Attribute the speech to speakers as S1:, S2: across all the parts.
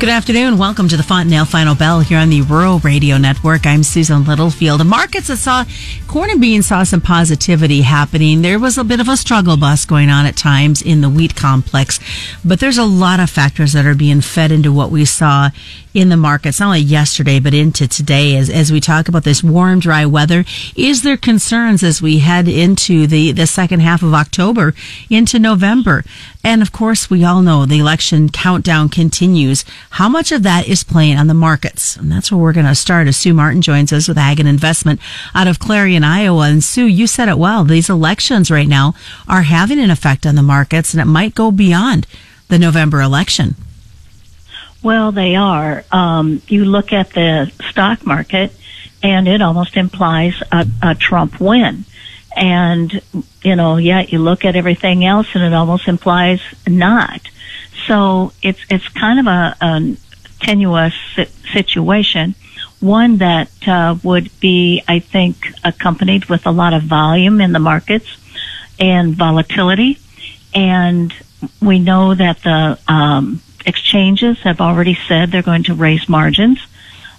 S1: Good afternoon. Welcome to the Fontanelle Final Bell here on the Rural Radio Network. I'm Susan Littlefield. The markets that saw corn and beans saw some positivity happening. There was a bit of a struggle bus going on at times in the wheat complex, but there's a lot of factors that are being fed into what we saw in the markets, not only yesterday, but into today as, as we talk about this warm, dry weather. Is there concerns as we head into the, the second half of October into November? And of course, we all know the election countdown continues. How much of that is playing on the markets? And that's where we're going to start as Sue Martin joins us with Ag and Investment out of Clarion, Iowa. And Sue, you said it well. These elections right now are having an effect on the markets and it might go beyond the November election.
S2: Well, they are. Um, you look at the stock market, and it almost implies a, a Trump win. And, you know, yeah, you look at everything else and it almost implies not. So it's, it's kind of a, a tenuous situation. One that uh, would be, I think, accompanied with a lot of volume in the markets and volatility. And we know that the um, exchanges have already said they're going to raise margins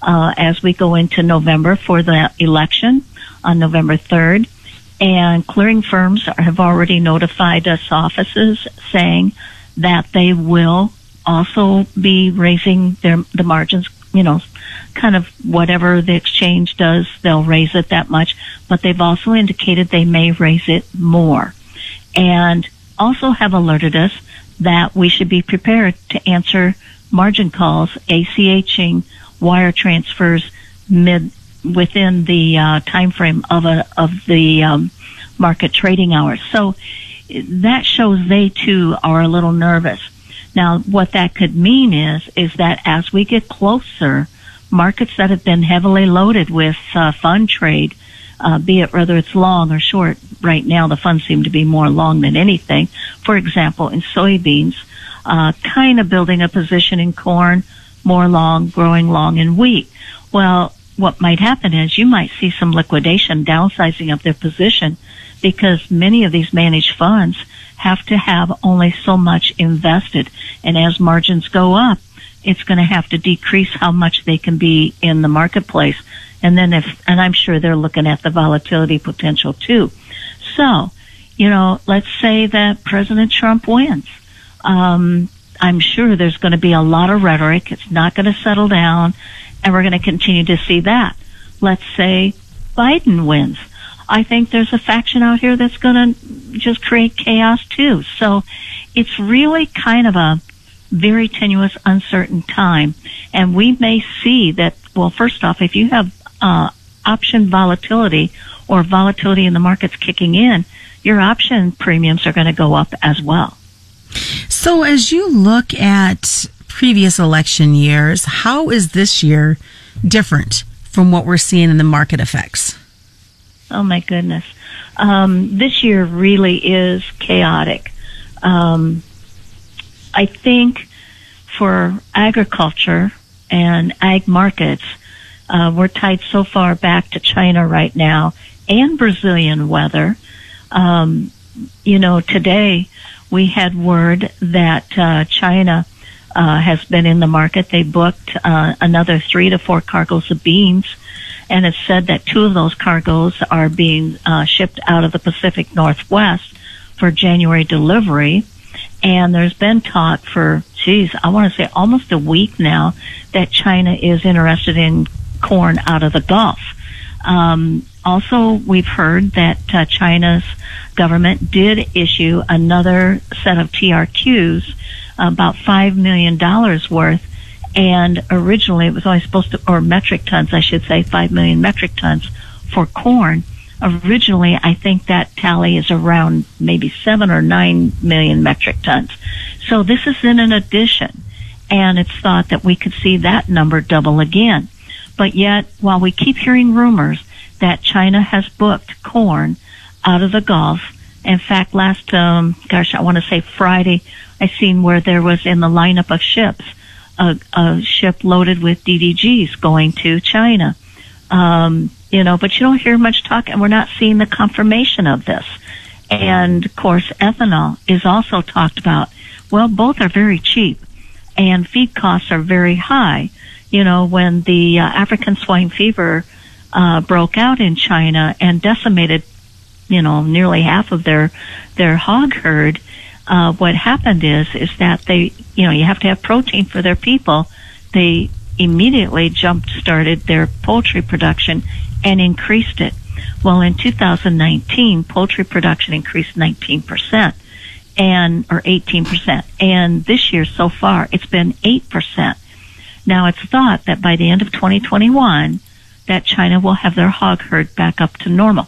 S2: uh, as we go into November for the election on November 3rd. And clearing firms have already notified us offices saying that they will also be raising their the margins, you know, kind of whatever the exchange does, they'll raise it that much, but they've also indicated they may raise it more. And also have alerted us that we should be prepared to answer margin calls, ACHing wire transfers mid within the uh, time frame of a of the um, market trading hours. So that shows they too are a little nervous. Now, what that could mean is is that as we get closer, markets that have been heavily loaded with uh, fund trade uh, be it whether it's long or short. Right now, the funds seem to be more long than anything. For example, in soybeans, uh, kind of building a position in corn, more long, growing long in wheat. Well, what might happen is you might see some liquidation, downsizing of their position, because many of these managed funds have to have only so much invested. And as margins go up, it's going to have to decrease how much they can be in the marketplace. And then if, and I'm sure they're looking at the volatility potential too. So, you know, let's say that President Trump wins. Um, I'm sure there's going to be a lot of rhetoric. It's not going to settle down and we're going to continue to see that. Let's say Biden wins. I think there's a faction out here that's going to just create chaos too. So it's really kind of a very tenuous, uncertain time. And we may see that, well, first off, if you have uh, option volatility or volatility in the markets kicking in, your option premiums are going to go up as well.
S1: So, as you look at previous election years, how is this year different from what we're seeing in the market effects?
S2: Oh my goodness. Um, this year really is chaotic. Um, I think for agriculture and ag markets, uh, we're tied so far back to China right now and Brazilian weather. Um, you know, today we had word that uh, China uh, has been in the market. They booked uh, another three to four cargoes of beans, and it's said that two of those cargoes are being uh, shipped out of the Pacific Northwest for January delivery. And there's been talk for, geez, I want to say almost a week now that China is interested in corn out of the Gulf. Um, also, we've heard that uh, China's government did issue another set of TRQs, about $5 million worth, and originally it was only supposed to, or metric tons, I should say, 5 million metric tons for corn. Originally, I think that tally is around maybe 7 or 9 million metric tons. So this is in an addition, and it's thought that we could see that number double again. But yet, while we keep hearing rumors that China has booked corn out of the Gulf, in fact, last, um, gosh, I want to say Friday, I seen where there was in the lineup of ships a, a ship loaded with DDGs going to China. Um, you know, but you don't hear much talk, and we're not seeing the confirmation of this. And of course, ethanol is also talked about. Well, both are very cheap and feed costs are very high. You know, when the uh, African swine fever uh, broke out in China and decimated, you know, nearly half of their their hog herd, uh, what happened is is that they, you know, you have to have protein for their people. They immediately jump started their poultry production and increased it. Well, in 2019, poultry production increased 19% and, or 18%. And this year so far, it's been 8%. Now it's thought that by the end of 2021, that China will have their hog herd back up to normal.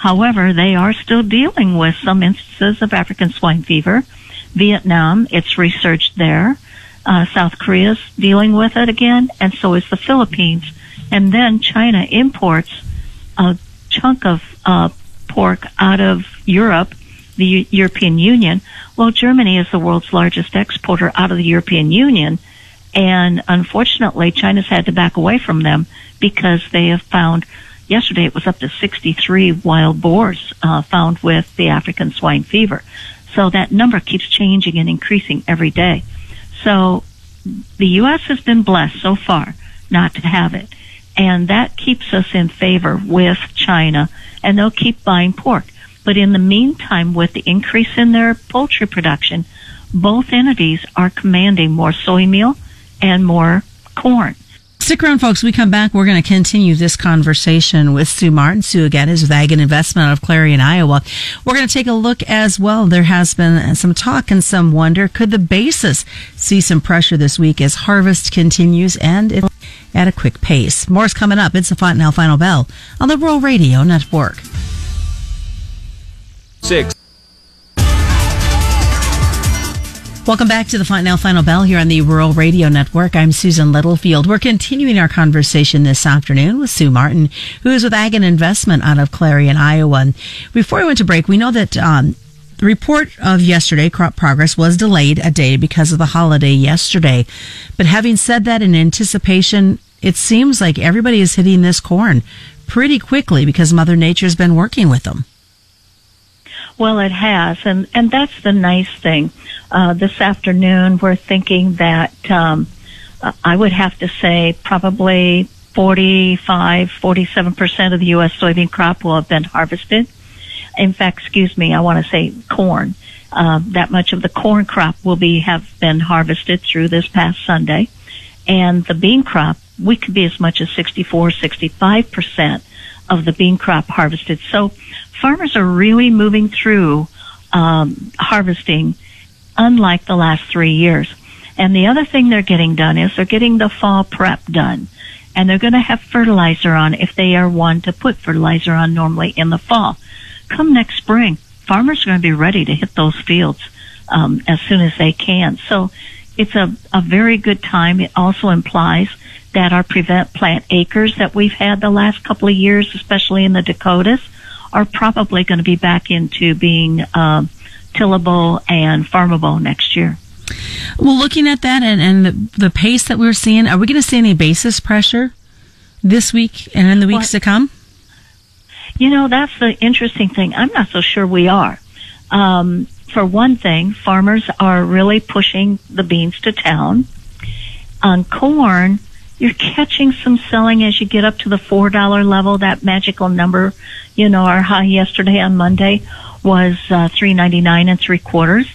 S2: However, they are still dealing with some instances of African swine fever. Vietnam, it's researched there. Uh, South Korea's dealing with it again, and so is the Philippines. And then China imports a chunk of uh, pork out of Europe, the U- European Union. Well, Germany is the world's largest exporter out of the European Union, and unfortunately, China's had to back away from them because they have found. Yesterday, it was up to 63 wild boars uh, found with the African swine fever. So that number keeps changing and increasing every day. So the U.S. has been blessed so far not to have it and that keeps us in favor with China, and they'll keep buying pork. But in the meantime, with the increase in their poultry production, both entities are commanding more soy meal and more corn.
S1: Stick around, folks. We come back. We're going to continue this conversation with Sue Martin. Sue, again, is with Ag and Investment out of Clarion, Iowa. We're going to take a look as well. There has been some talk and some wonder. Could the basis see some pressure this week as harvest continues and it at a quick pace? More is coming up. It's the Fontanelle Final Bell on the Rural Radio Network.
S3: Six.
S1: Welcome back to the Fontanelle Final Bell here on the Rural Radio Network. I'm Susan Littlefield. We're continuing our conversation this afternoon with Sue Martin, who is with Ag and Investment out of Clarion, Iowa. Before we went to break, we know that um, the report of yesterday, crop progress, was delayed a day because of the holiday yesterday. But having said that, in anticipation, it seems like everybody is hitting this corn pretty quickly because Mother Nature's been working with them.
S2: Well, it has, and and that's the nice thing. Uh, this afternoon, we're thinking that um, I would have to say probably 45, 47 percent of the U.S. soybean crop will have been harvested. In fact, excuse me, I want to say corn. Uh, that much of the corn crop will be have been harvested through this past Sunday, and the bean crop we could be as much as 64, 65 percent of the bean crop harvested. So farmers are really moving through um, harvesting unlike the last three years. And the other thing they're getting done is they're getting the fall prep done. And they're going to have fertilizer on if they are one to put fertilizer on normally in the fall. Come next spring, farmers are going to be ready to hit those fields um, as soon as they can. So it's a, a very good time. It also implies that our prevent plant acres that we've had the last couple of years, especially in the Dakotas, are probably going to be back into being uh, tillable and farmable next year.
S1: Well, looking at that and, and the, the pace that we're seeing, are we going to see any basis pressure this week and in the weeks well, to come?
S2: You know, that's the interesting thing. I'm not so sure we are. Um, for one thing, farmers are really pushing the beans to town. On corn, you're catching some selling as you get up to the four dollar level. That magical number, you know, our high yesterday on Monday was uh, three ninety nine and three quarters.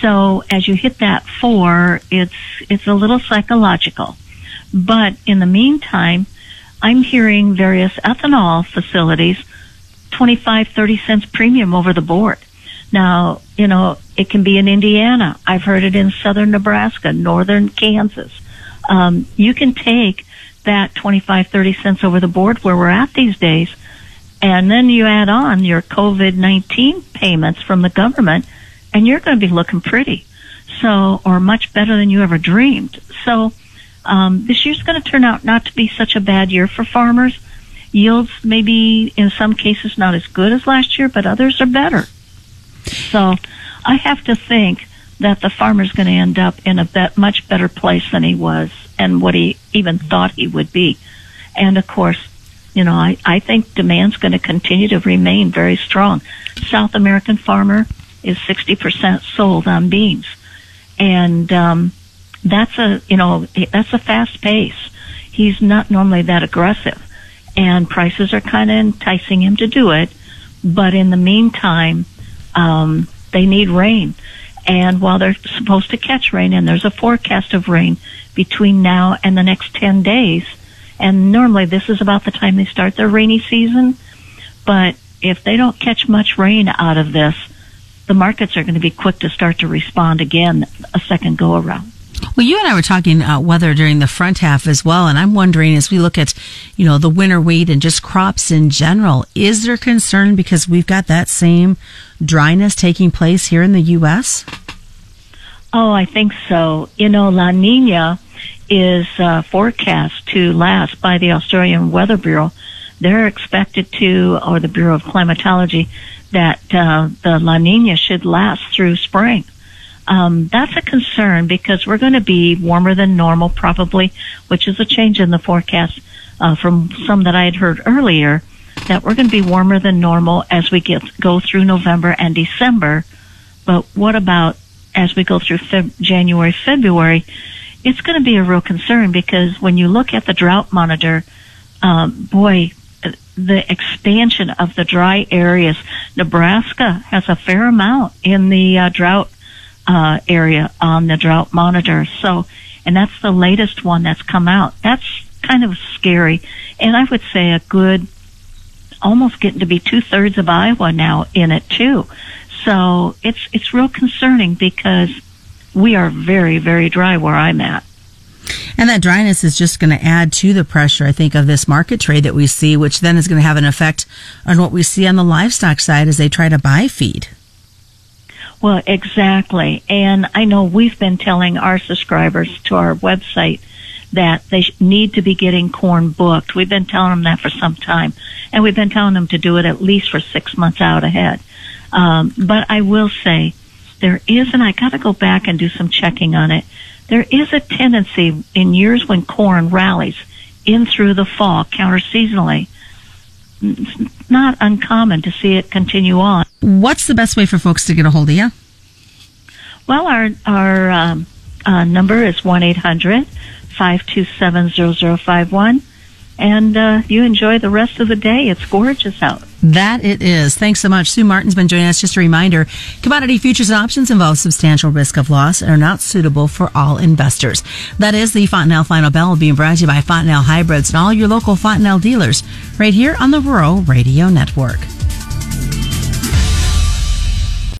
S2: So as you hit that four, it's it's a little psychological. But in the meantime, I'm hearing various ethanol facilities 25, 30 cents premium over the board. Now, you know, it can be in Indiana. I've heard it in southern Nebraska, northern Kansas um, you can take that 25, 30 cents over the board where we're at these days, and then you add on your COVID-19 payments from the government, and you're going to be looking pretty. So, or much better than you ever dreamed. So, um, this year's going to turn out not to be such a bad year for farmers. Yields maybe in some cases not as good as last year, but others are better. So, I have to think that the farmer's going to end up in a much better place than he was and what he even thought he would be. And of course, you know, I, I think demand's going to continue to remain very strong. South American farmer is 60% sold on beans. And, um, that's a you know that's a fast pace. He's not normally that aggressive, and prices are kind of enticing him to do it. But in the meantime, um, they need rain, and while they're supposed to catch rain, and there's a forecast of rain between now and the next ten days, and normally this is about the time they start their rainy season, but if they don't catch much rain out of this, the markets are going to be quick to start to respond again a second go around.
S1: Well, you and I were talking uh, weather during the front half as well, and I'm wondering as we look at, you know, the winter wheat and just crops in general, is there concern because we've got that same dryness taking place here in the U.S.?
S2: Oh, I think so. You know, La Nina is uh, forecast to last by the Australian Weather Bureau. They're expected to, or the Bureau of Climatology, that uh, the La Nina should last through spring. Um, that's a concern because we're going to be warmer than normal, probably, which is a change in the forecast uh, from some that I had heard earlier. That we're going to be warmer than normal as we get go through November and December. But what about as we go through January, February? It's going to be a real concern because when you look at the drought monitor, um, boy, the expansion of the dry areas. Nebraska has a fair amount in the uh, drought uh, area on the drought monitor. So, and that's the latest one that's come out. That's kind of scary, and I would say a good, almost getting to be two thirds of Iowa now in it too. So it's it's real concerning because we are very very dry where I'm at.
S1: And that dryness is just going to add to the pressure, I think, of this market trade that we see, which then is going to have an effect on what we see on the livestock side as they try to buy feed.
S2: Well, exactly. And I know we've been telling our subscribers to our website that they need to be getting corn booked. We've been telling them that for some time. And we've been telling them to do it at least for six months out ahead. Um, but I will say, there is, and I got to go back and do some checking on it there is a tendency in years when corn rallies in through the fall counter seasonally. It's not uncommon to see it continue on.
S1: What's the best way for folks to get a hold of you?
S2: Well, our our um, uh, number is one eight hundred five two seven zero zero five one, and uh, you enjoy the rest of the day. It's gorgeous out.
S1: That it is. Thanks so much. Sue Martin's been joining us. Just a reminder, commodity futures and options involve substantial risk of loss and are not suitable for all investors. That is the Fontanelle Final Bell being brought to you by Fontanelle Hybrids and all your local Fontanelle dealers right here on the Rural Radio Network.